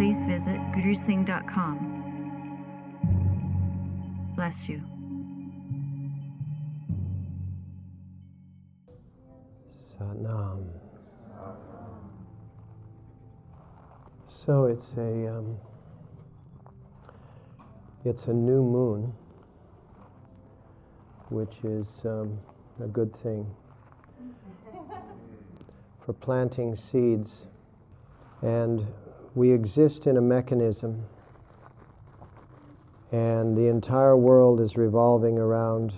please visit gurusingh.com. Bless you. Satnam. So it's a um, it's a new moon, which is um, a good thing for planting seeds, and we exist in a mechanism, and the entire world is revolving around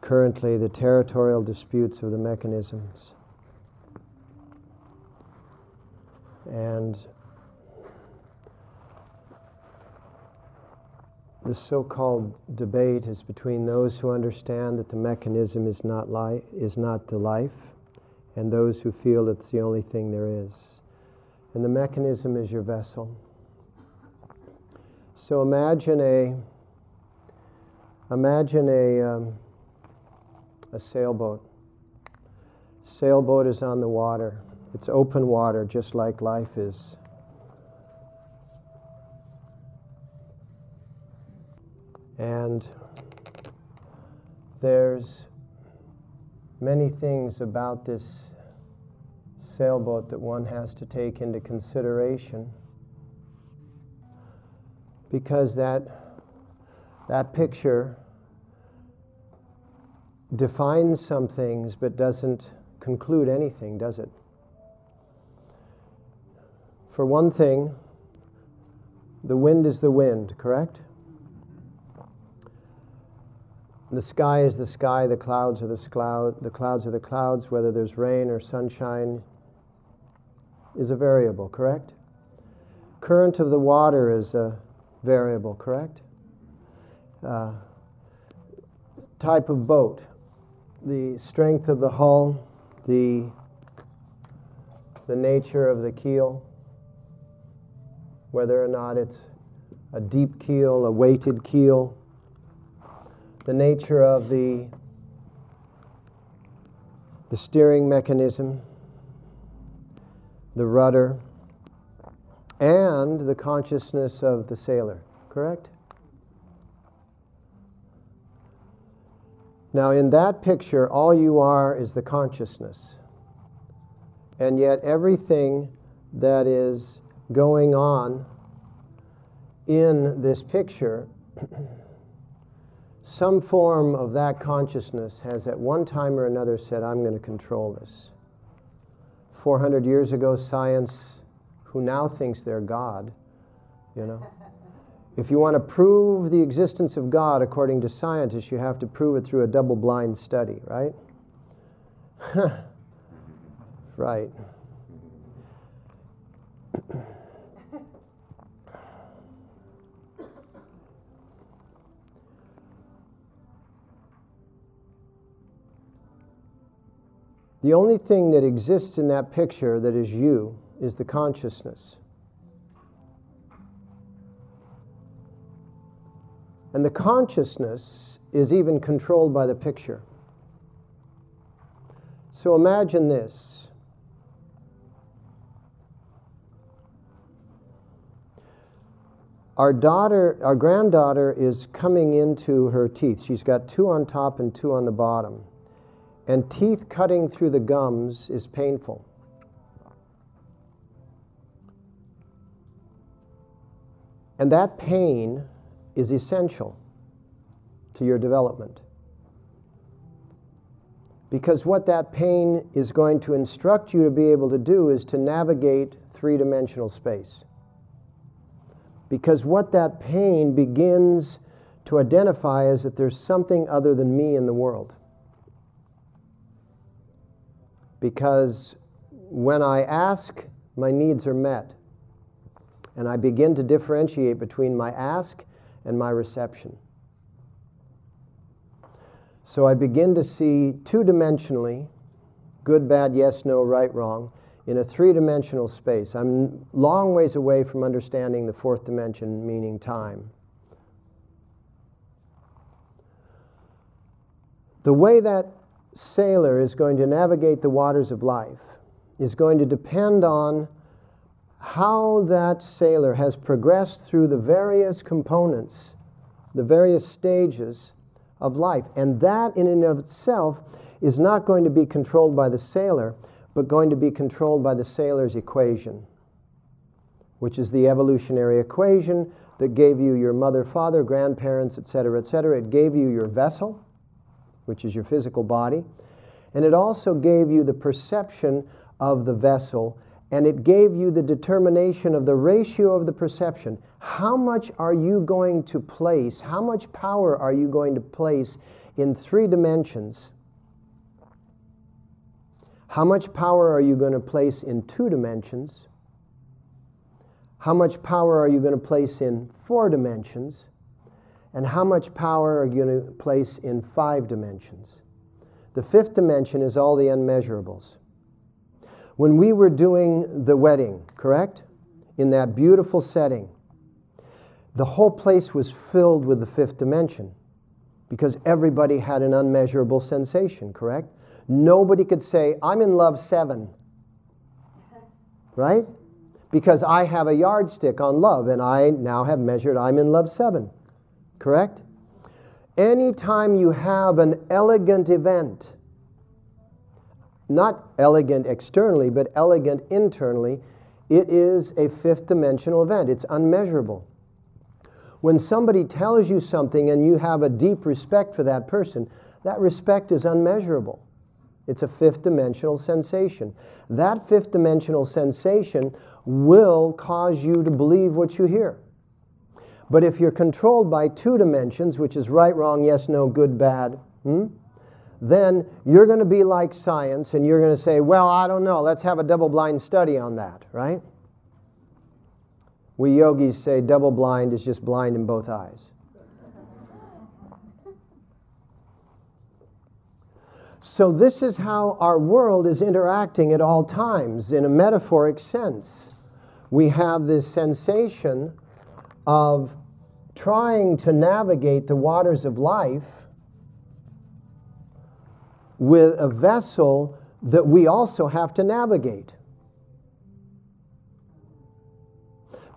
currently the territorial disputes of the mechanisms. And the so-called debate is between those who understand that the mechanism is not li- is not the life, and those who feel it's the only thing there is. And the mechanism is your vessel. So imagine a imagine a um, a sailboat. Sailboat is on the water. It's open water, just like life is. And there's many things about this sailboat that one has to take into consideration because that that picture defines some things but doesn't conclude anything, does it? For one thing, the wind is the wind, correct? The sky is the sky, the clouds are the, cloud, the clouds are the clouds, whether there's rain or sunshine is a variable, correct? Current of the water is a variable, correct? Uh, type of boat, the strength of the hull, the, the nature of the keel, whether or not it's a deep keel, a weighted keel, the nature of the, the steering mechanism, the rudder, and the consciousness of the sailor, correct? Now, in that picture, all you are is the consciousness. And yet, everything that is going on in this picture, some form of that consciousness has at one time or another said, I'm going to control this. 400 years ago, science, who now thinks they're God, you know, if you want to prove the existence of God according to scientists, you have to prove it through a double blind study, right? right. The only thing that exists in that picture that is you is the consciousness. And the consciousness is even controlled by the picture. So imagine this. Our daughter, our granddaughter is coming into her teeth. She's got two on top and two on the bottom. And teeth cutting through the gums is painful. And that pain is essential to your development. Because what that pain is going to instruct you to be able to do is to navigate three dimensional space. Because what that pain begins to identify is that there's something other than me in the world. Because when I ask, my needs are met. and I begin to differentiate between my ask and my reception. So I begin to see two dimensionally good, bad, yes, no, right, wrong in a three dimensional space. I'm long ways away from understanding the fourth dimension, meaning time. The way that sailor is going to navigate the waters of life is going to depend on how that sailor has progressed through the various components, the various stages of life. And that, in and of itself, is not going to be controlled by the sailor, but going to be controlled by the sailor's equation, which is the evolutionary equation that gave you your mother, father, grandparents, etc., etc. It gave you your vessel, which is your physical body, and it also gave you the perception of the vessel and it gave you the determination of the ratio of the perception. How much are you going to place? How much power are you going to place in three dimensions? How much power are you going to place in two dimensions? How much power are you going to place in four dimensions? And how much power are you going to place in five dimensions? The fifth dimension is all the unmeasurables when we were doing the wedding, correct? In that beautiful setting, the whole place was filled with the fifth dimension because everybody had an unmeasurable sensation, correct? Nobody could say, I'm in love seven, right? Because I have a yardstick on love and I now have measured I'm in love seven, correct? Anytime you have an elegant event, not elegant externally, but elegant internally, it is a fifth dimensional event. It's unmeasurable. When somebody tells you something and you have a deep respect for that person, that respect is unmeasurable. It's a fifth dimensional sensation. That fifth dimensional sensation will cause you to believe what you hear. But if you're controlled by two dimensions, which is right, wrong, yes, no, good, bad, hmm? then you're going to be like science and you're going to say, well, I don't know, let's have a double blind study on that, right? We yogis say double blind is just blind in both eyes. So, this is how our world is interacting at all times in a metaphoric sense. We have this sensation of trying to navigate the waters of life with a vessel that we also have to navigate.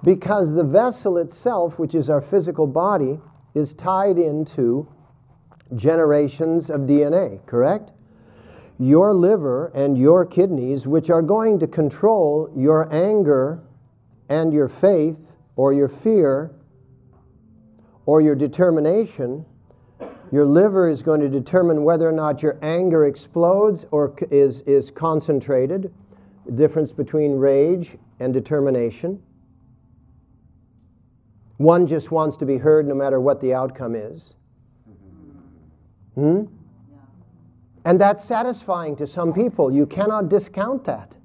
Because the vessel itself, which is our physical body, is tied into generations of DNA, correct? Your liver and your kidneys, which are going to control your anger and your faith or your fear or your determination, your liver is going to determine whether or not your anger explodes or is, is concentrated, the difference between rage and determination. One just wants to be heard no matter what the outcome is. Hmm? And that's satisfying to some people. You cannot discount that.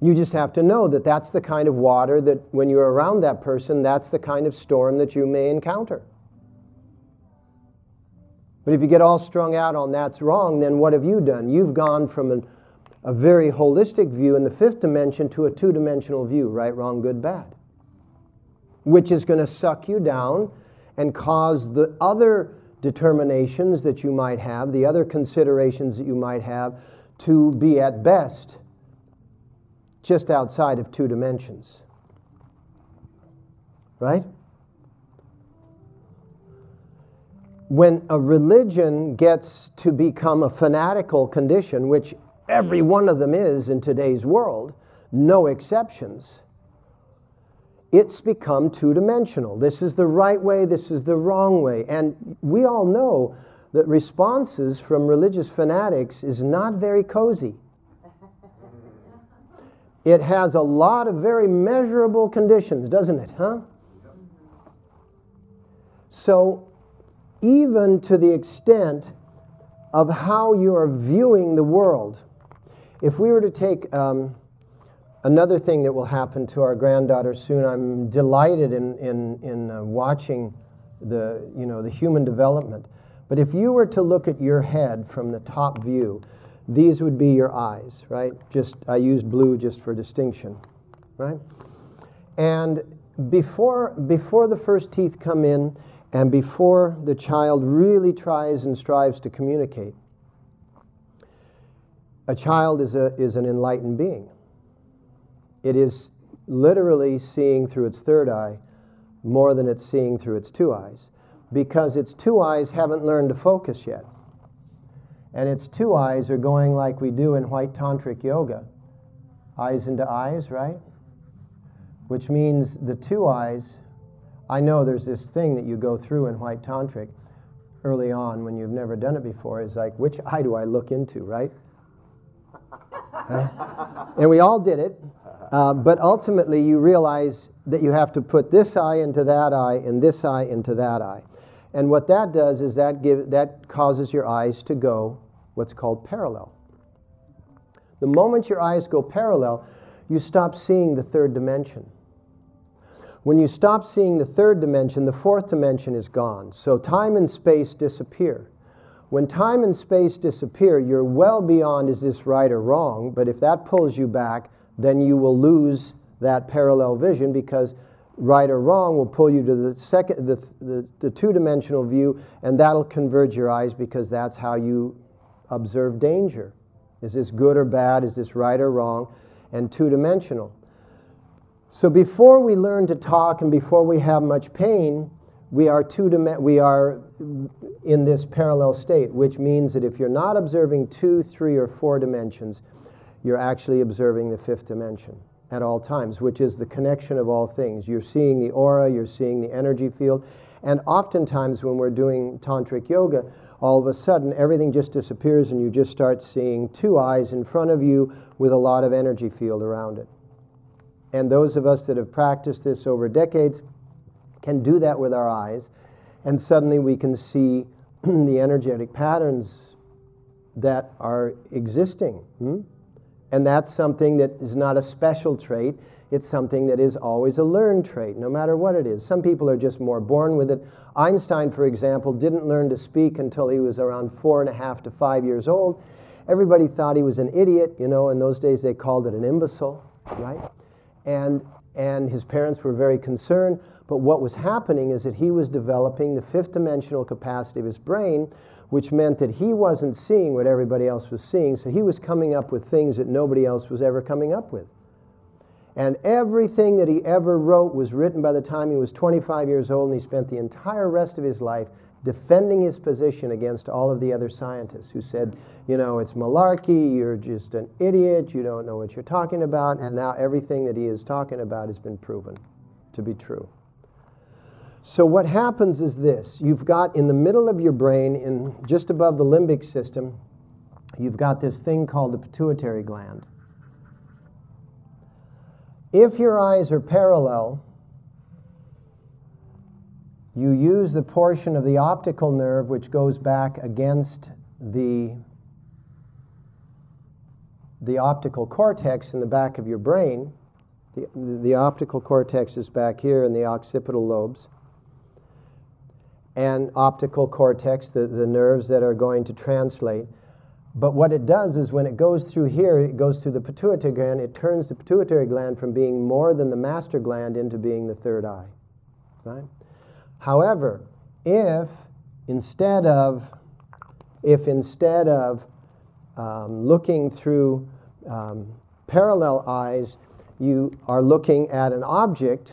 You just have to know that that's the kind of water that when you're around that person, that's the kind of storm that you may encounter. But if you get all strung out on that's wrong, then what have you done? You've gone from an, a very holistic view in the fifth dimension to a two dimensional view right, wrong, good, bad. Which is going to suck you down and cause the other determinations that you might have, the other considerations that you might have, to be at best just outside of two dimensions. Right? When a religion gets to become a fanatical condition, which every one of them is in today's world, no exceptions, it's become two dimensional. This is the right way, this is the wrong way. And we all know that responses from religious fanatics is not very cozy. It has a lot of very measurable conditions, doesn't it, huh? So, even to the extent of how you are viewing the world, if we were to take um, another thing that will happen to our granddaughter soon, I'm delighted in, in, in uh, watching the, you know, the human development. But if you were to look at your head from the top view, these would be your eyes, right? Just I used blue just for distinction, right? And before before the first teeth come in and before the child really tries and strives to communicate, a child is a is an enlightened being. It is literally seeing through its third eye more than it's seeing through its two eyes because its two eyes haven't learned to focus yet and its two eyes are going like we do in white tantric yoga eyes into eyes, right? Which means the two eyes. I know there's this thing that you go through in white tantric early on when you've never done it before is like, which eye do I look into, right? and we all did it, uh, but ultimately you realize that you have to put this eye into that eye and this eye into that eye. And what that does is that, give, that causes your eyes to go what's called parallel. The moment your eyes go parallel, you stop seeing the third dimension. When you stop seeing the third dimension, the fourth dimension is gone. So time and space disappear. When time and space disappear, you're well beyond is this right or wrong, but if that pulls you back, then you will lose that parallel vision because right or wrong will pull you to the second the, the, the two-dimensional view and that'll converge your eyes because that's how you observe danger. Is this good or bad? Is this right or wrong? And two dimensional. So before we learn to talk and before we have much pain, we are two we are in this parallel state, which means that if you're not observing two, three, or four dimensions, you're actually observing the fifth dimension at all times, which is the connection of all things. You're seeing the aura, you're seeing the energy field, and oftentimes when we're doing tantric yoga, all of a sudden everything just disappears and you just start seeing two eyes in front of you with a lot of energy field around it. And those of us that have practiced this over decades can do that with our eyes, and suddenly we can see the energetic patterns that are existing. Hmm? And that's something that is not a special trait. It's something that is always a learned trait, no matter what it is. Some people are just more born with it. Einstein, for example, didn't learn to speak until he was around four and a half to five years old. Everybody thought he was an idiot, you know, in those days they called it an imbecile, right? And, and his parents were very concerned, but what was happening is that he was developing the fifth dimensional capacity of his brain, which meant that he wasn't seeing what everybody else was seeing, so he was coming up with things that nobody else was ever coming up with. And everything that he ever wrote was written by the time he was 25 years old, and he spent the entire rest of his life defending his position against all of the other scientists who said, you know, it's malarkey, you're just an idiot, you don't know what you're talking about, and now everything that he is talking about has been proven to be true. So, what happens is this you've got in the middle of your brain, in just above the limbic system, you've got this thing called the pituitary gland. If your eyes are parallel, you use the portion of the optical nerve which goes back against the, the optical cortex in the back of your brain. The, the optical cortex is back here in the occipital lobes. And optical cortex, the, the nerves that are going to translate. But what it does is when it goes through here, it goes through the pituitary gland, it turns the pituitary gland from being more than the master gland into being the third eye. Right? However, if instead of if instead of um, looking through um, parallel eyes, you are looking at an object,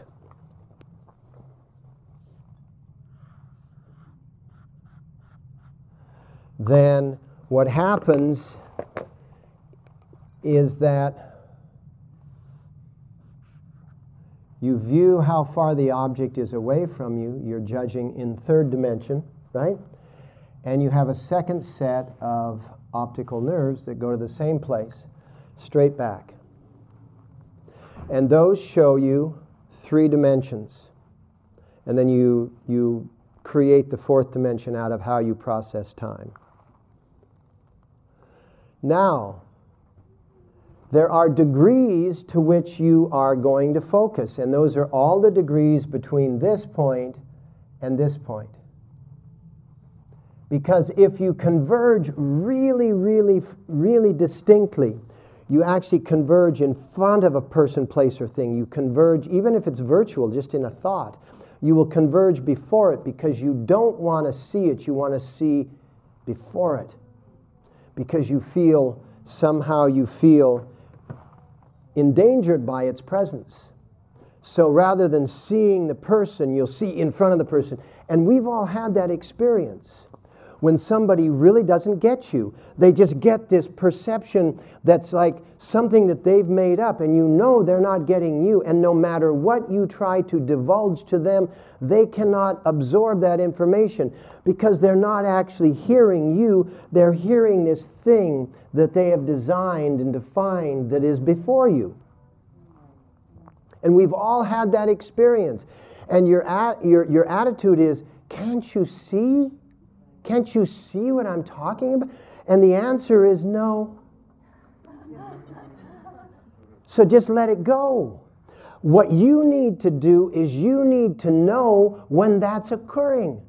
then what happens is that you view how far the object is away from you. You're judging in third dimension, right? And you have a second set of optical nerves that go to the same place, straight back. And those show you three dimensions. And then you, you create the fourth dimension out of how you process time. Now, there are degrees to which you are going to focus, and those are all the degrees between this point and this point. Because if you converge really, really, really distinctly, you actually converge in front of a person, place, or thing. You converge, even if it's virtual, just in a thought. You will converge before it because you don't want to see it. You want to see before it. Because you feel, somehow you feel endangered by its presence. So rather than seeing the person, you'll see in front of the person. And we've all had that experience when somebody really doesn't get you. They just get this perception that's like something that they've made up, and you know they're not getting you. And no matter what you try to divulge to them, they cannot absorb that information because they're not actually hearing you. They're hearing this thing that they have designed and defined that is before you. And we've all had that experience. And your, at, your, your attitude is, can't you see? Can't you see what I'm talking about? And the answer is no. So just let it go. What you need to do is you need to know when that's occurring.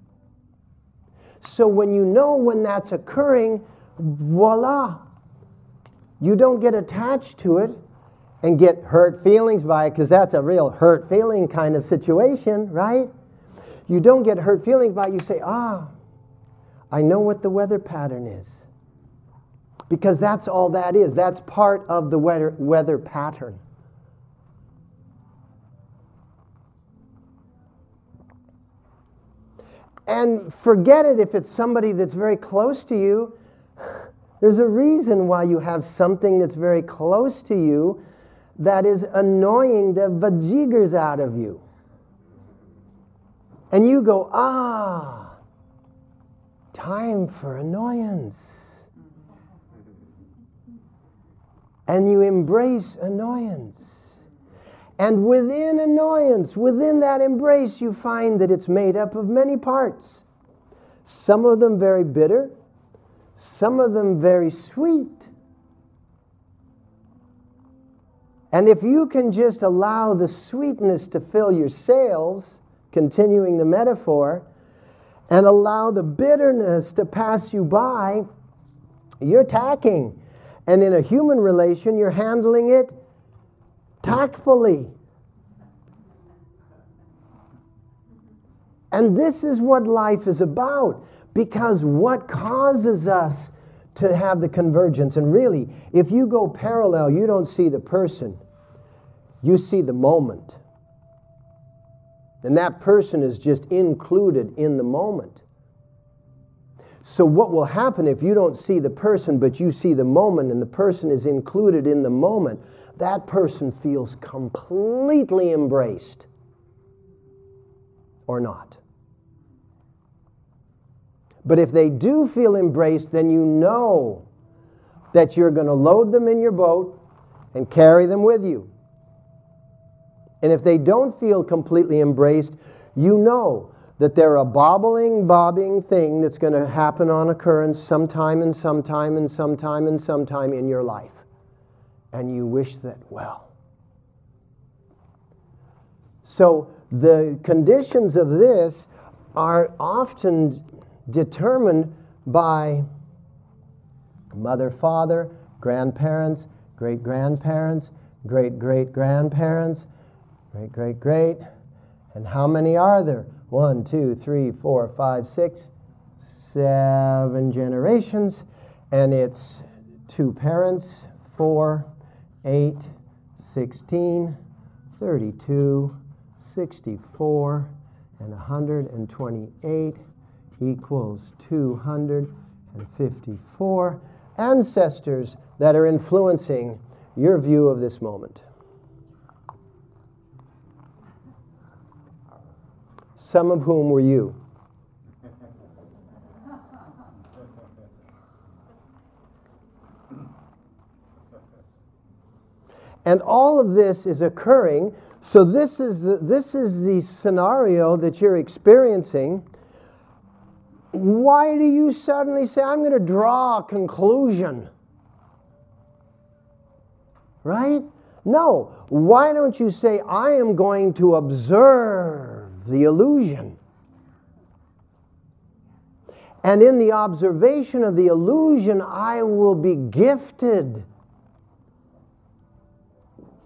So when you know when that's occurring, voila. You don't get attached to it and get hurt feelings by it because that's a real hurt feeling kind of situation, right? You don't get hurt feelings by it. You say, ah, I know what the weather pattern is. Because that's all that is. That's part of the weather, weather pattern. And forget it if it's somebody that's very close to you. There's a reason why you have something that's very close to you that is annoying the vajiggers out of you. And you go, ah, time for annoyance. And you embrace annoyance. And within annoyance, within that embrace, you find that it's made up of many parts. Some of them very bitter, some of them very sweet. And if you can just allow the sweetness to fill your sails, continuing the metaphor, and allow the bitterness to pass you by, you're tacking. And in a human relation, you're handling it tactfully. And this is what life is about. Because what causes us to have the convergence? And really, if you go parallel, you don't see the person, you see the moment. And that person is just included in the moment. So, what will happen if you don't see the person, but you see the moment, and the person is included in the moment? That person feels completely embraced or not. But if they do feel embraced, then you know that you're going to load them in your boat and carry them with you. And if they don't feel completely embraced, you know that they're a bobbling, bobbing thing that's going to happen on occurrence sometime and sometime and sometime and sometime in your life. And you wish that well. So the conditions of this are often determined by mother, father, grandparents, great grandparents, great great grandparents, Great, great, great. And how many are there? One, two, three, four, five, six, seven generations. And it's two parents, four, eight, 16, 32, 64, and 128 equals 254 ancestors that are influencing your view of this moment. Some of whom were you. And all of this is occurring. So this is the, this is the scenario that you're experiencing. Why do you suddenly say, I'm going to draw a conclusion? Right? No. Why don't you say, I am going to observe the illusion? And in the observation of the illusion, I will be gifted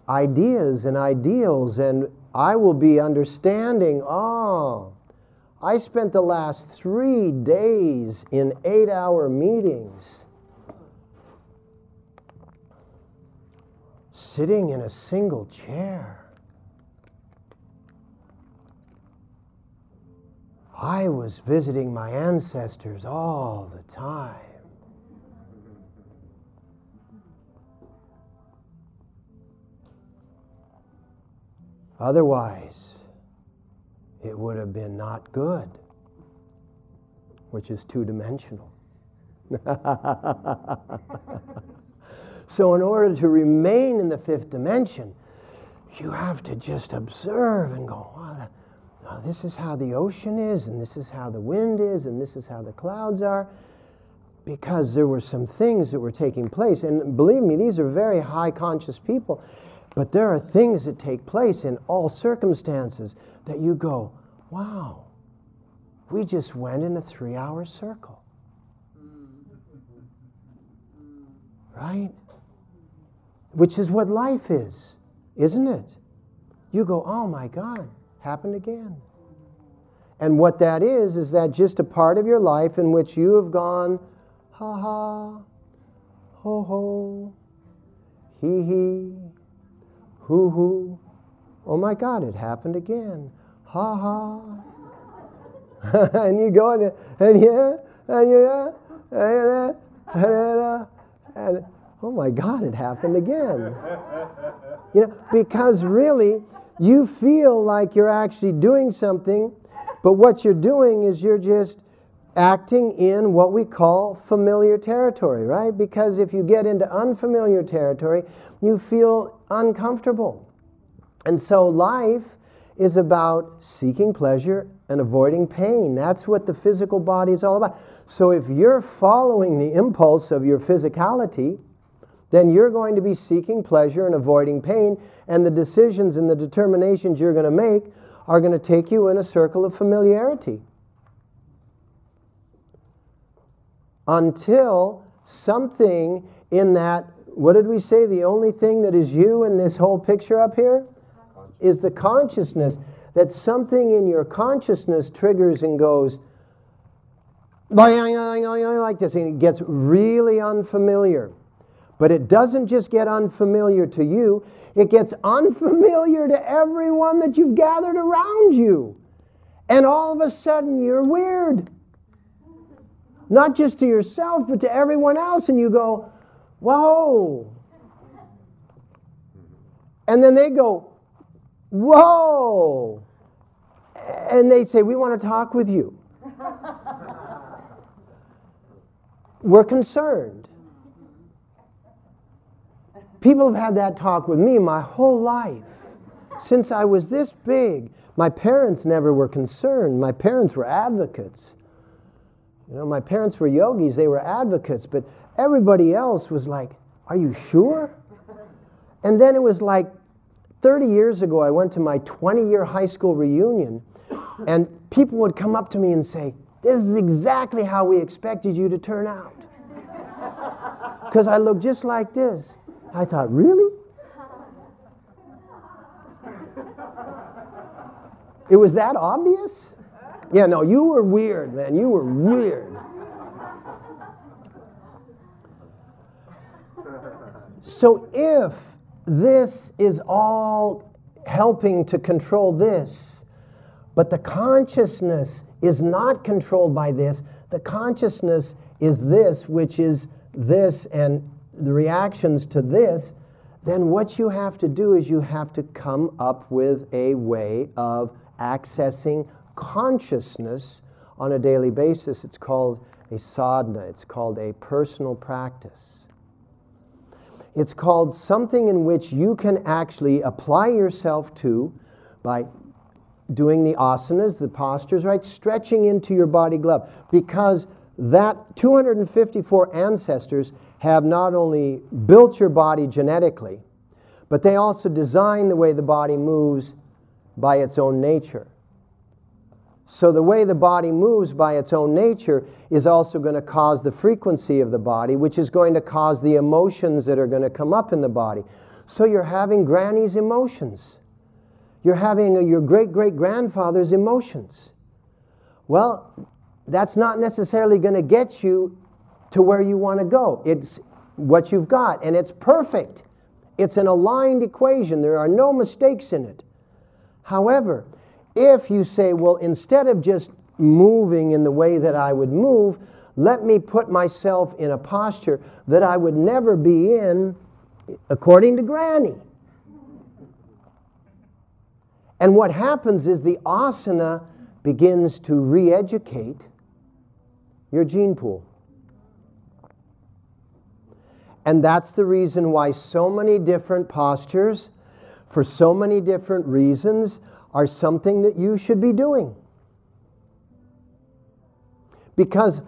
ideas and ideals, and I will be understanding, oh, I spent the last three days in eight hour meetings sitting in a single chair. I was visiting my ancestors all the time. Otherwise, it would have been not good, which is two dimensional. so, in order to remain in the fifth dimension, you have to just observe and go, oh, this is how the ocean is, and this is how the wind is, and this is how the clouds are. Because there were some things that were taking place. And believe me, these are very high conscious people. But there are things that take place in all circumstances that you go, wow, we just went in a three hour circle. Right? Which is what life is, isn't it? You go, oh my God, happened again. And what that is, is that just a part of your life in which you have gone, ha ha, ho ho, he he, Hoo hoo. Oh my God, it happened again. Ha ha. and you go and, and yeah, and yeah, and, and, and oh my God, it happened again. You know, because really, you feel like you're actually doing something, but what you're doing is you're just acting in what we call familiar territory, right? Because if you get into unfamiliar territory, you feel uncomfortable. And so life is about seeking pleasure and avoiding pain. That's what the physical body is all about. So if you're following the impulse of your physicality, then you're going to be seeking pleasure and avoiding pain, and the decisions and the determinations you're going to make are going to take you in a circle of familiarity. Until something in that what did we say? The only thing that is you in this whole picture up here is the consciousness. That something in your consciousness triggers and goes I like this, and it gets really unfamiliar. But it doesn't just get unfamiliar to you, it gets unfamiliar to everyone that you've gathered around you. And all of a sudden, you're weird. Not just to yourself, but to everyone else. And you go, Whoa. And then they go, Whoa. And they say, We want to talk with you. We're concerned. People have had that talk with me my whole life. Since I was this big, my parents never were concerned. My parents were advocates. You know, my parents were yogis, they were advocates, but Everybody else was like, Are you sure? And then it was like 30 years ago, I went to my 20 year high school reunion, and people would come up to me and say, This is exactly how we expected you to turn out. Because I looked just like this. I thought, Really? It was that obvious? Yeah, no, you were weird, man. You were weird. So if this is all helping to control this, but the consciousness is not controlled by this, the consciousness is this, which is this, and the reactions to this, then what you have to do is you have to come up with a way of accessing consciousness on a daily basis. It's called a sadhana, it's called a personal practice. It's called something in which you can actually apply yourself to by doing the asanas, the postures, right? Stretching into your body glove. Because that 254 ancestors have not only built your body genetically, but they also design the way the body moves by its own nature. So, the way the body moves by its own nature is also going to cause the frequency of the body, which is going to cause the emotions that are going to come up in the body. So, you're having granny's emotions. You're having your great great grandfather's emotions. Well, that's not necessarily going to get you to where you want to go. It's what you've got, and it's perfect. It's an aligned equation, there are no mistakes in it. However, if you say, well, instead of just moving in the way that I would move, let me put myself in a posture that I would never be in according to Granny. And what happens is the asana begins to re educate your gene pool. And that's the reason why so many different postures, for so many different reasons, are something that you should be doing. Because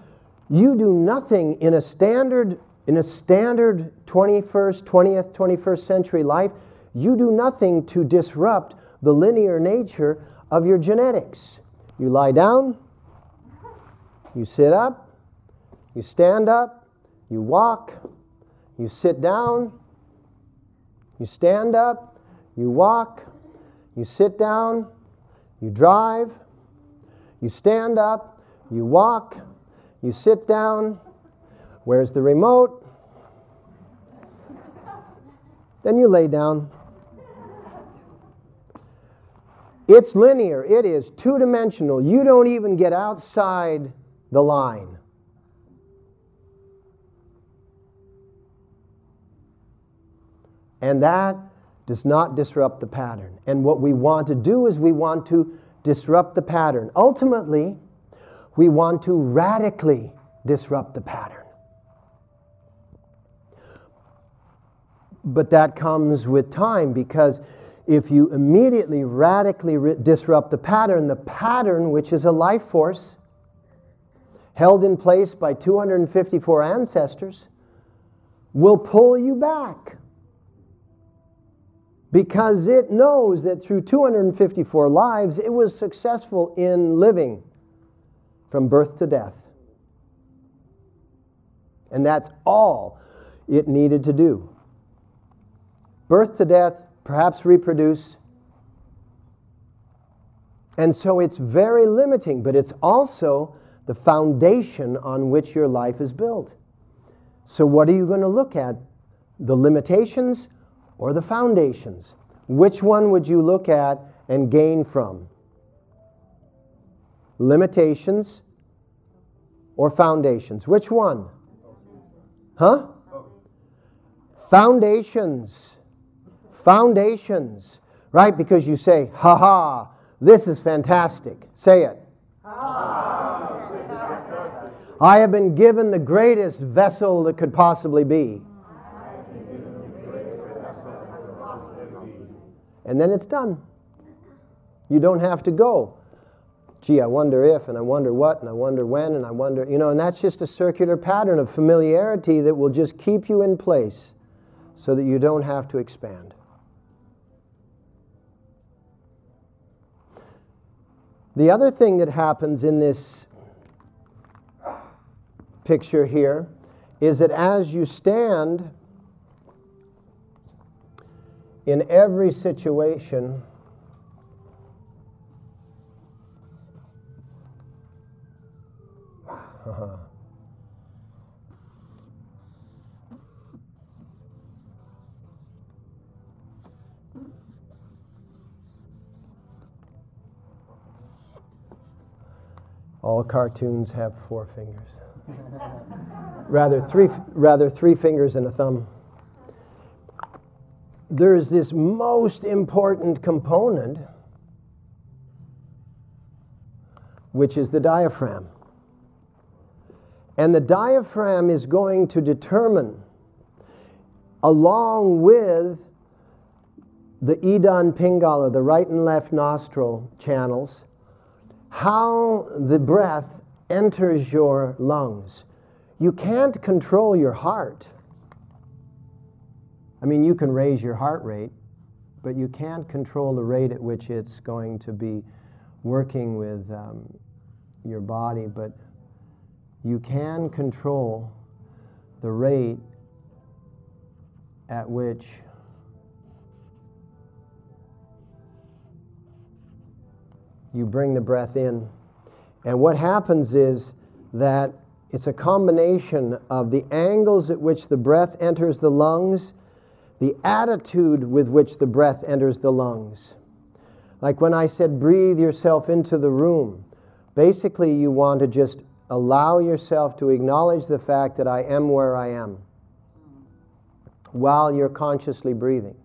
you do nothing in a standard in a standard 21st, 20th, 21st century life, you do nothing to disrupt the linear nature of your genetics. You lie down, you sit up, you stand up, you walk, you sit down, you stand up, you walk, you sit down, you drive, you stand up, you walk, you sit down. Where's the remote? Then you lay down. It's linear, it is two dimensional. You don't even get outside the line. And that does not disrupt the pattern. And what we want to do is we want to disrupt the pattern. Ultimately, we want to radically disrupt the pattern. But that comes with time because if you immediately radically re- disrupt the pattern, the pattern, which is a life force held in place by 254 ancestors, will pull you back because it knows that through 254 lives it was successful in living from birth to death. And that's all it needed to do. Birth to death, perhaps reproduce. And so it's very limiting, but it's also the foundation on which your life is built. So, what are you going to look at? The limitations or the foundations? Which one would you look at and gain from? Limitations or foundations? Which one? Huh? Foundations. Foundations. Right? Because you say, ha ha, this is fantastic. Say it. I have been given the greatest vessel that could possibly be. And then it's done. You don't have to go. Gee, I wonder if, and I wonder what, and I wonder when, and I wonder, you know, and that's just a circular pattern of familiarity that will just keep you in place so that you don't have to expand. The other thing that happens in this picture here is that as you stand, in every situation, All cartoons have four fingers. rather three rather three fingers and a thumb there's this most important component, which is the diaphragm. And the diaphragm is going to determine, along with the Ida and Pingala, the right and left nostril channels, how the breath enters your lungs. You can't control your heart. I mean, you can raise your heart rate, but you can't control the rate at which it's going to be working with um, your body, but you can control the rate at which you bring the breath in. And what happens is that it's a combination of the angles at which the breath enters the lungs, the attitude with which the breath enters the lungs. Like when I said, breathe yourself into the room, basically you want to just allow yourself to acknowledge the fact that I am where I am while you're consciously breathing.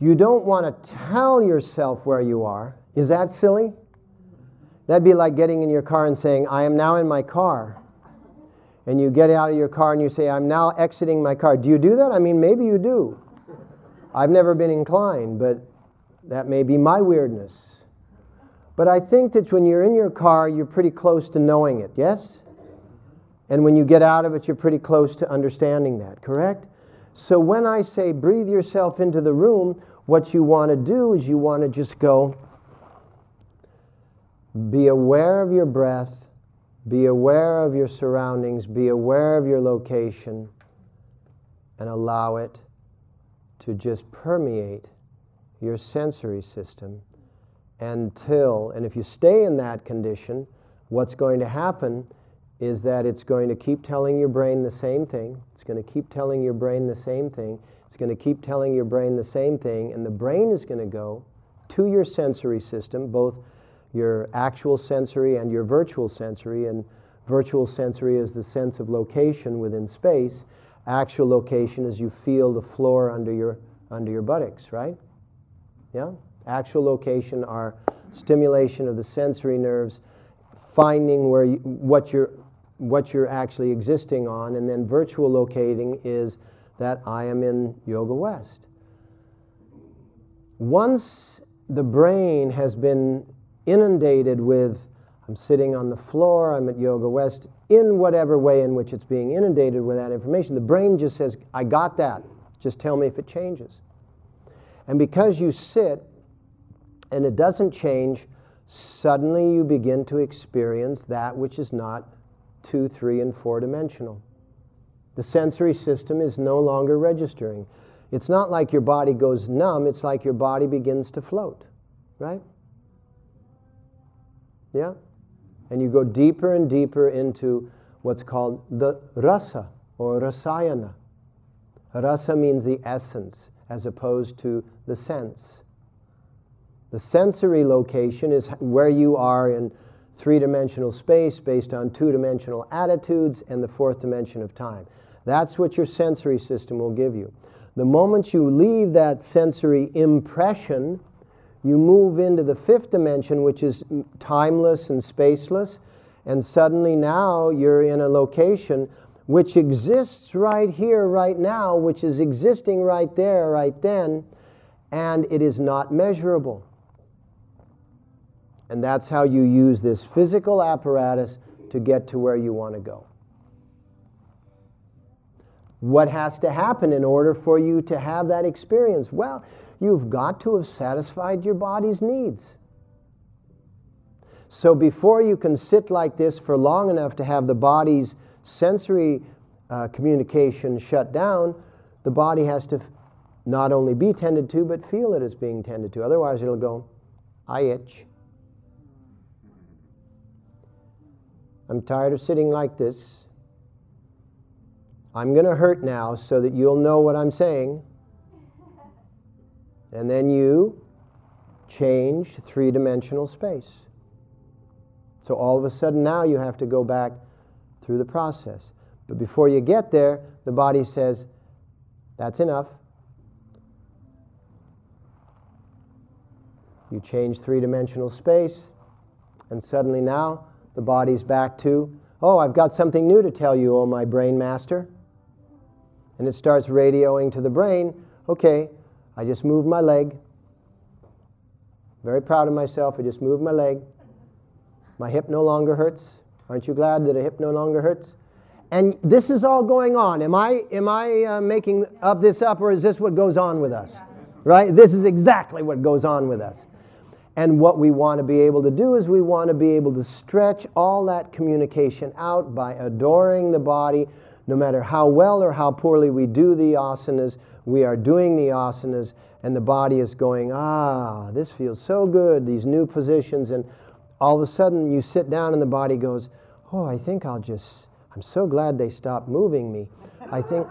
You don't want to tell yourself where you are. Is that silly? That'd be like getting in your car and saying, I am now in my car. And you get out of your car and you say, I'm now exiting my car. Do you do that? I mean, maybe you do. I've never been inclined, but that may be my weirdness. But I think that when you're in your car, you're pretty close to knowing it, yes? And when you get out of it, you're pretty close to understanding that, correct? So when I say breathe yourself into the room, what you want to do is you want to just go, be aware of your breath, be aware of your surroundings, be aware of your location, and allow it to just permeate your sensory system until, and if you stay in that condition, what's going to happen is that it's going to keep telling your brain the same thing. It's going to keep telling your brain the same thing. It's going to keep telling your brain the same thing, and the brain is going to go to your sensory system, both your actual sensory and your virtual sensory. And virtual sensory is the sense of location within space. Actual location is you feel the floor under your under your buttocks, right? Yeah. Actual location are stimulation of the sensory nerves, finding where you, what you're what you're actually existing on, and then virtual locating is that I am in Yoga West. Once the brain has been inundated with, I'm sitting on the floor, I'm at Yoga West, in whatever way in which it's being inundated with that information, the brain just says, I got that. Just tell me if it changes. And because you sit and it doesn't change, suddenly you begin to experience that which is not two, three, and four dimensional. The sensory system is no longer registering. It's not like your body goes numb, it's like your body begins to float, right? Yeah? And you go deeper and deeper into what's called the rasa or rasayana. Rasa means the essence as opposed to the sense. The sensory location is where you are in three dimensional space based on two dimensional attitudes and the fourth dimension of time. That's what your sensory system will give you. The moment you leave that sensory impression, you move into the fifth dimension, which is timeless and spaceless, and suddenly now you're in a location which exists right here, right now, which is existing right there, right then, and it is not measurable. And that's how you use this physical apparatus to get to where you want to go. What has to happen in order for you to have that experience? Well, you've got to have satisfied your body's needs. So before you can sit like this for long enough to have the body's sensory uh, communication shut down, the body has to not only be tended to, but feel it as being tended to. Otherwise, it'll go, I itch. I'm tired of sitting like this. I'm going to hurt now so that you'll know what I'm saying. And then you change three dimensional space. So all of a sudden now you have to go back through the process. But before you get there, the body says, That's enough. You change three dimensional space, and suddenly now the body's back to, Oh, I've got something new to tell you, oh my brain master. And it starts radioing to the brain, Okay, I just moved my leg. Very proud of myself. I just moved my leg. My hip no longer hurts. Aren't you glad that a hip no longer hurts? And this is all going on. Am I, am I uh, making up this up, or is this what goes on with us? Right? This is exactly what goes on with us. And what we want to be able to do is we want to be able to stretch all that communication out by adoring the body. No matter how well or how poorly we do the asanas, we are doing the asanas, and the body is going, ah, this feels so good, these new positions. And all of a sudden, you sit down, and the body goes, oh, I think I'll just I'm so glad they stopped moving me. I think,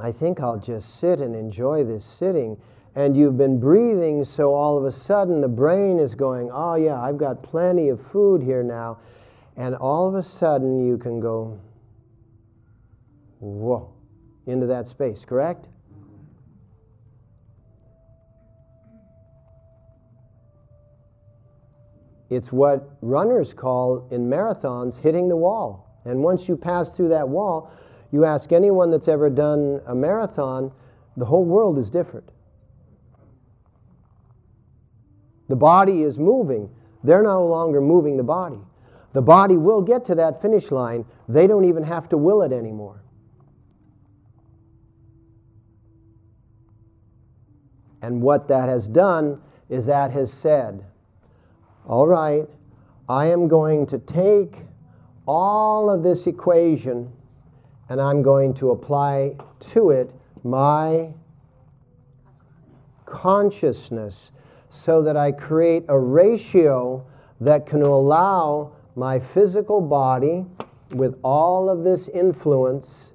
I think I'll just sit and enjoy this sitting. And you've been breathing, so all of a sudden the brain is going, oh, yeah, I've got plenty of food here now. And all of a sudden you can go, whoa, into that space, correct? It's what runners call in marathons hitting the wall. And once you pass through that wall, you ask anyone that's ever done a marathon, the whole world is different. The body is moving. They're no longer moving the body. The body will get to that finish line. They don't even have to will it anymore. And what that has done is that has said, all right, I am going to take all of this equation and I'm going to apply to it my consciousness so that I create a ratio that can allow my physical body with all of this influence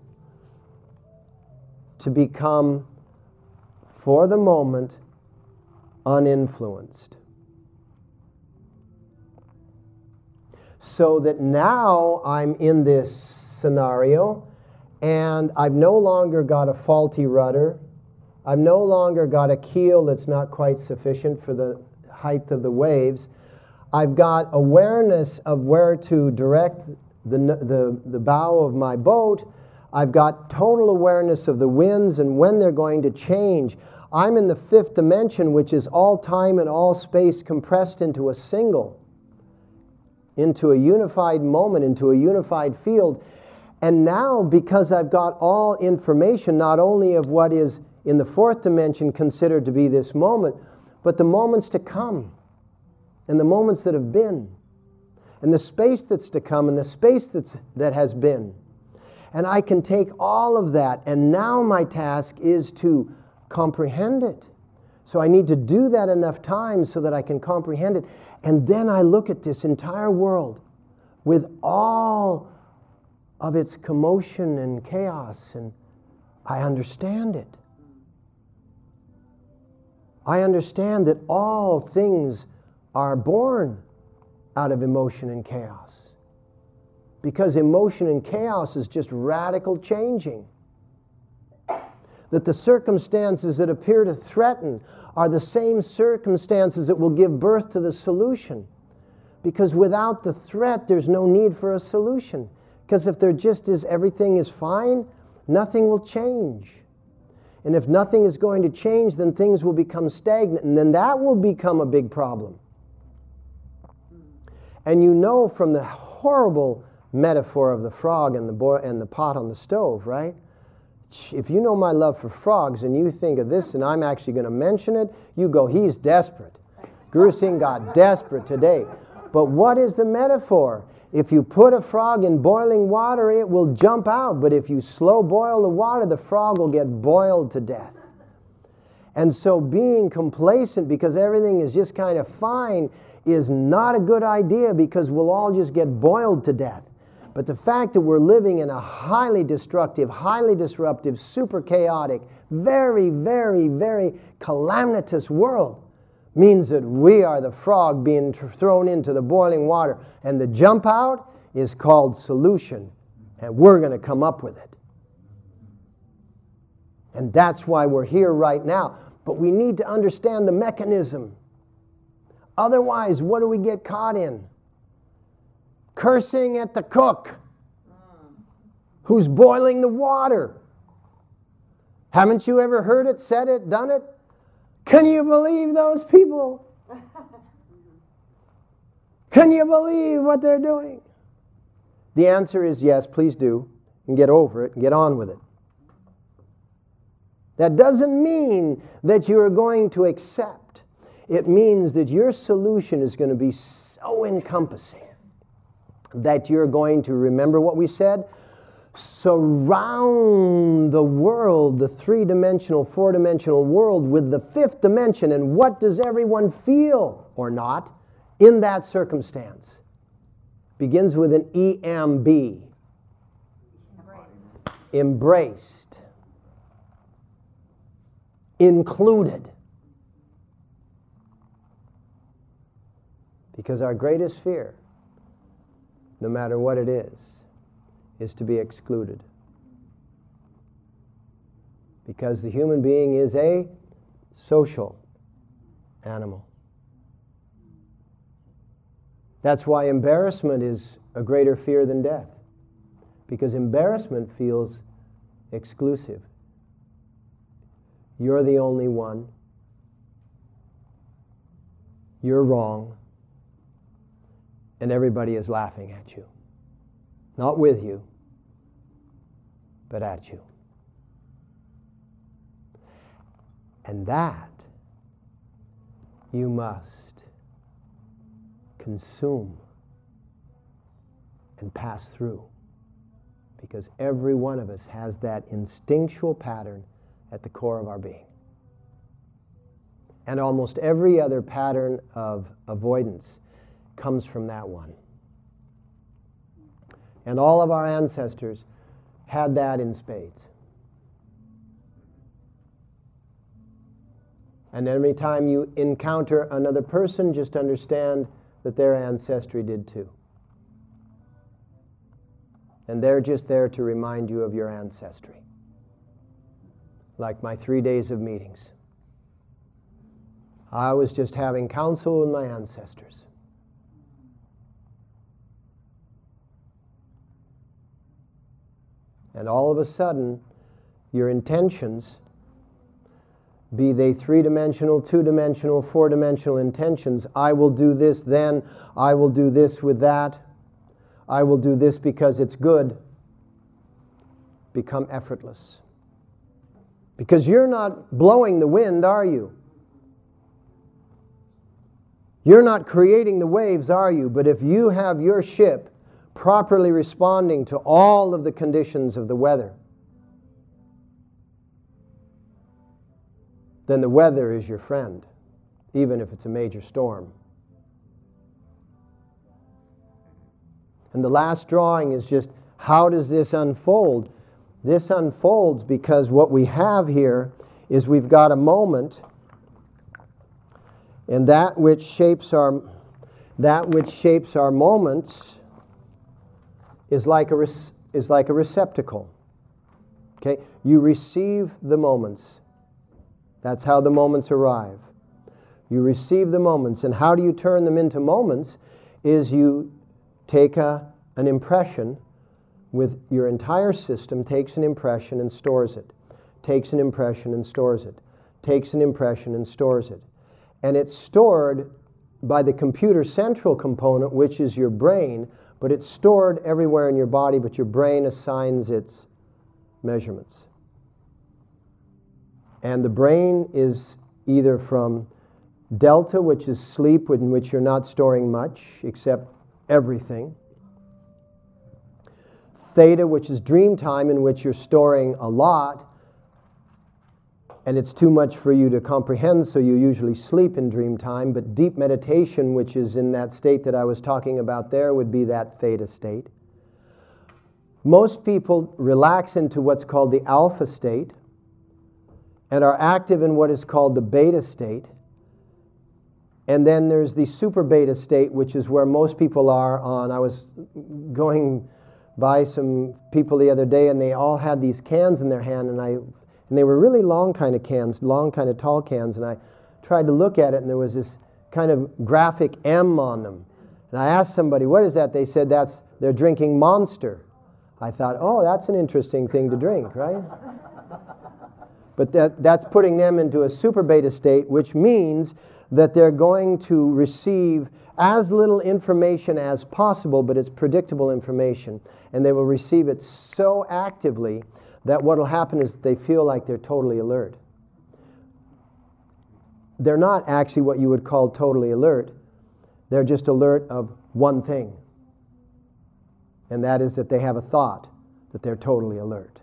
to become, for the moment, uninfluenced. So that now I'm in this scenario and I've no longer got a faulty rudder. I've no longer got a keel that's not quite sufficient for the height of the waves. I've got awareness of where to direct the, the, the bow of my boat. I've got total awareness of the winds and when they're going to change. I'm in the fifth dimension, which is all time and all space compressed into a single into a unified moment, into a unified field. And now, because I've got all information, not only of what is in the fourth dimension considered to be this moment, but the moments to come, and the moments that have been, and the space that's to come, and the space that's, that has been. And I can take all of that, and now my task is to comprehend it. So I need to do that enough times so that I can comprehend it. And then I look at this entire world with all of its commotion and chaos, and I understand it. I understand that all things are born out of emotion and chaos. Because emotion and chaos is just radical changing. That the circumstances that appear to threaten are the same circumstances that will give birth to the solution. Because without the threat, there's no need for a solution. Because if there just is everything is fine, nothing will change. And if nothing is going to change, then things will become stagnant, and then that will become a big problem. And you know from the horrible metaphor of the frog and the, boy, and the pot on the stove, right? If you know my love for frogs and you think of this and I'm actually going to mention it, you go, he's desperate. Guru Singh got desperate today. But what is the metaphor? If you put a frog in boiling water, it will jump out. But if you slow boil the water, the frog will get boiled to death. And so being complacent because everything is just kind of fine is not a good idea because we'll all just get boiled to death. But the fact that we're living in a highly destructive, highly disruptive, super chaotic, very, very, very calamitous world means that we are the frog being thrown into the boiling water. And the jump out is called solution. And we're going to come up with it. And that's why we're here right now. But we need to understand the mechanism. Otherwise, what do we get caught in? Cursing at the cook who's boiling the water. Haven't you ever heard it, said it, done it? Can you believe those people? Can you believe what they're doing? The answer is yes, please do. and get over it and get on with it. That doesn't mean that you are going to accept. It means that your solution is going to be so encompassing that you're going to remember what we said surround the world, the three dimensional, four dimensional world, with the fifth dimension. And what does everyone feel or not in that circumstance? Begins with an EMB. Embraced. Included. Because our greatest fear, no matter what it is, is to be excluded. Because the human being is a social animal. That's why embarrassment is a greater fear than death. Because embarrassment feels exclusive. You're the only one. You're wrong. And everybody is laughing at you. Not with you, but at you. And that you must consume and pass through. Because every one of us has that instinctual pattern at the core of our being. And almost every other pattern of avoidance comes from that one. And all of our ancestors had that in spades. And every time you encounter another person, just understand that their ancestry did too. And they're just there to remind you of your ancestry. Like my three days of meetings. I was just having counsel with my ancestors. And all of a sudden, your intentions, be they three dimensional, two dimensional, four dimensional intentions, I will do this then, I will do this with that, I will do this because it's good, become effortless. Because you're not blowing the wind, are you? You're not creating the waves, are you? But if you have your ship properly responding to all of the conditions of the weather, then the weather is your friend, even if it's a major storm. And the last drawing is just how does this unfold? This unfolds because what we have here is we've got a moment, and that which shapes our that which shapes our moments is like a, is like a receptacle. Okay? You receive the moments. That's how the moments arrive. You receive the moments. And how do you turn them into moments? Is you take a, an impression with your entire system, takes an impression and stores it. Takes an impression and stores it. Takes an impression and stores it. And it's stored by the computer central component, which is your brain, but it's stored everywhere in your body, but your brain assigns its measurements. And the brain is either from delta, which is sleep, in which you're not storing much except everything, theta, which is dream time, in which you're storing a lot, and it's too much for you to comprehend, so you usually sleep in dream time. But deep meditation, which is in that state that I was talking about there, would be that theta state. Most people relax into what's called the alpha state and are active in what is called the beta state. And then there's the super beta state, which is where most people are on. I was going by some people the other day, and they all had these cans in their hand, and I and they were really long kind of cans, long kind of tall cans. And I tried to look at it, and there was this kind of graphic M on them. And I asked somebody, what is that? They said, that's, they're drinking Monster. I thought, oh, that's an interesting thing to drink, right? but that, that's putting them into a super beta state, which means that they're going to receive as little information as possible, but it's predictable information. And they will receive it so actively that what will happen is they feel like they're totally alert. They're not actually what you would call totally alert, they're just alert of one thing, and that is that they have a thought that they're totally alert.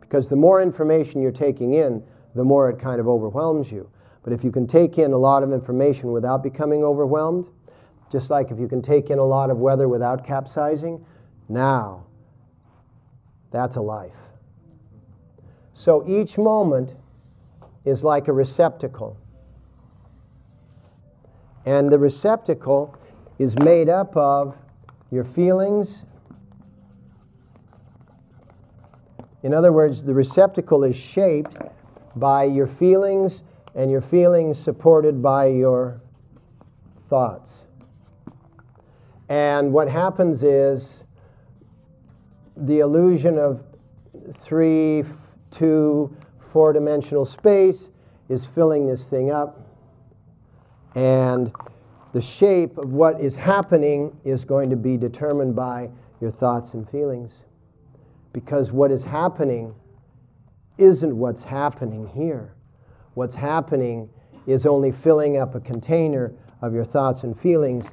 Because the more information you're taking in, the more it kind of overwhelms you. But if you can take in a lot of information without becoming overwhelmed, just like if you can take in a lot of weather without capsizing, now that's a life. So each moment is like a receptacle. And the receptacle is made up of your feelings In other words, the receptacle is shaped by your feelings, and your feelings supported by your thoughts. And what happens is the illusion of three, two, four dimensional space is filling this thing up. And the shape of what is happening is going to be determined by your thoughts and feelings because what is happening isn't what's happening here. What's happening is only filling up a container of your thoughts and feelings,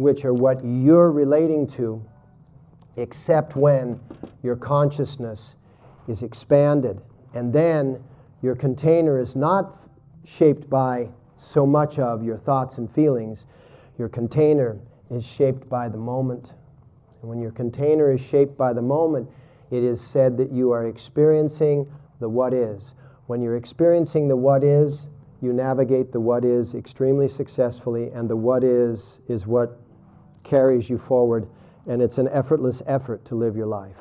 which are what you're relating to, except when your consciousness is expanded. And then your container is not shaped by so much of your thoughts and feelings. Your container is shaped by the moment. And when your container is shaped by the moment, it is said that you are experiencing the what is. When you're experiencing the what is, you navigate the what is extremely successfully, and the what is is what carries you forward, and it's an effortless effort to live your life.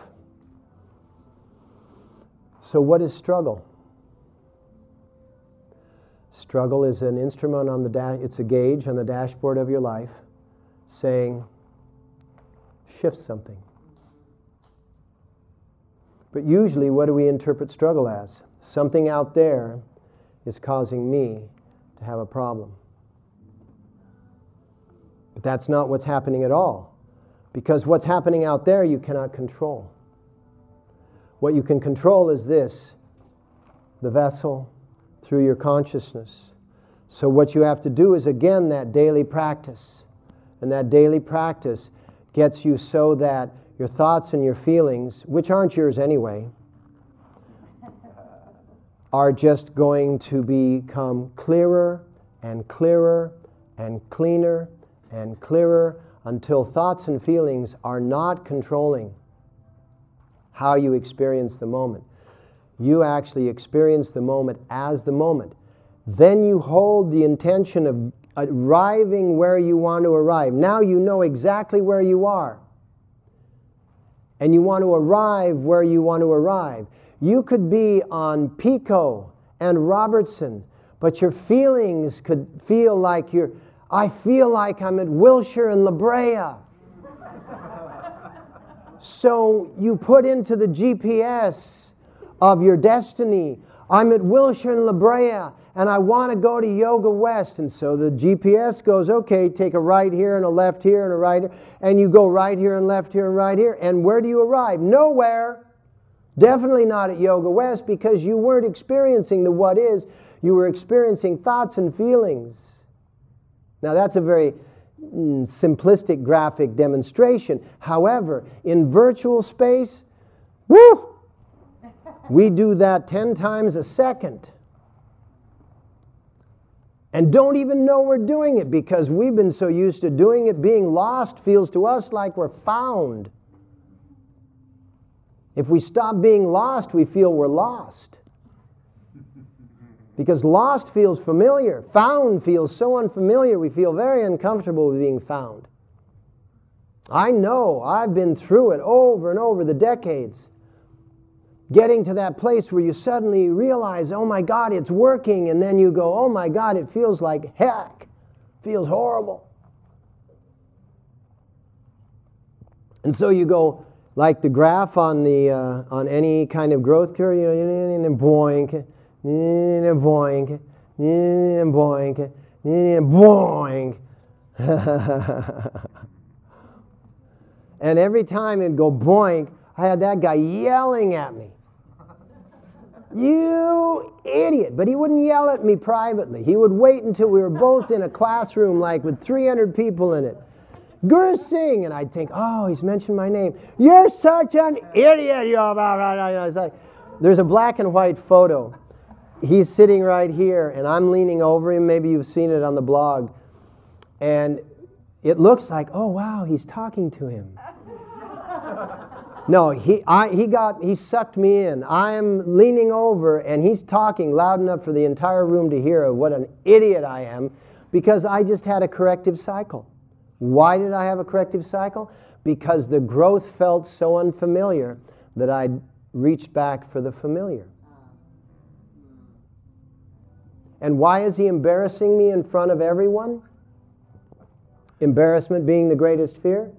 So, what is struggle? Struggle is an instrument on the it's a gauge on the dashboard of your life saying, shift something. But usually, what do we interpret struggle as? Something out there is causing me to have a problem. But that's not what's happening at all. Because what's happening out there you cannot control. What you can control is this the vessel through your consciousness. So, what you have to do is again that daily practice. And that daily practice gets you so that your thoughts and your feelings, which aren't yours anyway, are just going to become clearer and clearer and cleaner and clearer until thoughts and feelings are not controlling how you experience the moment. You actually experience the moment as the moment. Then you hold the intention of arriving where you want to arrive. Now you know exactly where you are and you want to arrive where you want to arrive. You could be on Pico and Robertson, but your feelings could feel like you're, I feel like I'm at Wilshire and La Brea. so you put into the GPS of your destiny, I'm at Wilshire and La Brea, and I want to go to Yoga West. And so the GPS goes, okay, take a right here and a left here and a right here. And you go right here and left here and right here. And where do you arrive? Nowhere. Definitely not at Yoga West because you weren't experiencing the what is, you were experiencing thoughts and feelings. Now, that's a very mm, simplistic graphic demonstration. However, in virtual space, woo, we do that 10 times a second and don't even know we're doing it because we've been so used to doing it. Being lost feels to us like we're found. If we stop being lost, we feel we're lost. Because lost feels familiar. Found feels so unfamiliar, we feel very uncomfortable with being found. I know, I've been through it over and over the decades getting to that place where you suddenly realize, oh my God, it's working, and then you go, oh my God, it feels like heck, feels horrible. And so you go, like the graph on, the, uh, on any kind of growth curve, you know, and boink, boink, boink, boink. and every time it'd go boink, I had that guy yelling at me. You idiot. But he wouldn't yell at me privately. He would wait until we were both in a classroom, like with 300 people in it. Guru Singh. And I'd think, oh, he's mentioned my name. You're such an idiot. You're like, there's a black and white photo. He's sitting right here, and I'm leaning over him. Maybe you've seen it on the blog. And it looks like, oh, wow, he's talking to him. No, he, I, he got, he sucked me in. I am leaning over and he's talking loud enough for the entire room to hear of what an idiot I am because I just had a corrective cycle. Why did I have a corrective cycle? Because the growth felt so unfamiliar that I reached back for the familiar. And why is he embarrassing me in front of everyone? Embarrassment being the greatest fear?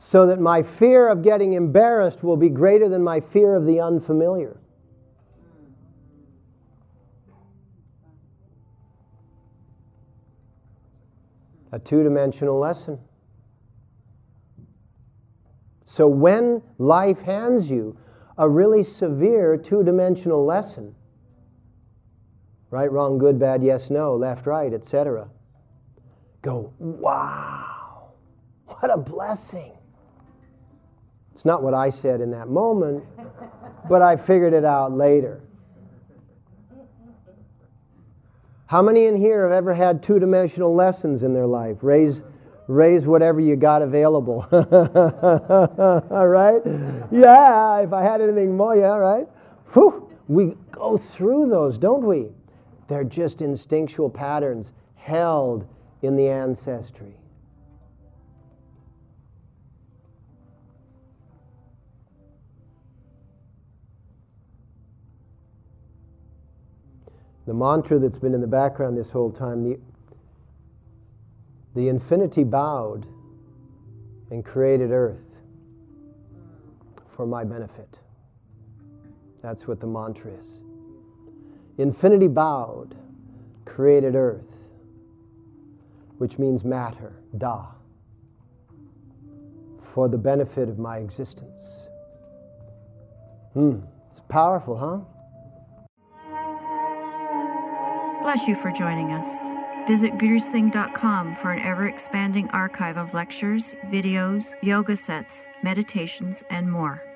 so that my fear of getting embarrassed will be greater than my fear of the unfamiliar. A two dimensional lesson. So when life hands you a really severe two dimensional lesson, right, wrong, good, bad, yes, no, left, right, etc., go, wow, what a blessing. It's not what I said in that moment, but I figured it out later. How many in here have ever had two dimensional lessons in their life? Raise, raise whatever you got available. All right? Yeah, if I had anything more, yeah, right? Whew, we go through those, don't we? They're just instinctual patterns held in the ancestry. the mantra that's been in the background this whole time, the, the infinity bowed and created earth for my benefit. That's what the mantra is. Infinity bowed, created earth, which means matter, da, for the benefit of my existence. Hmm, it's powerful, huh? Bless you for joining us. Visit gurusingh.com for an ever expanding archive of lectures, videos, yoga sets, meditations, and more.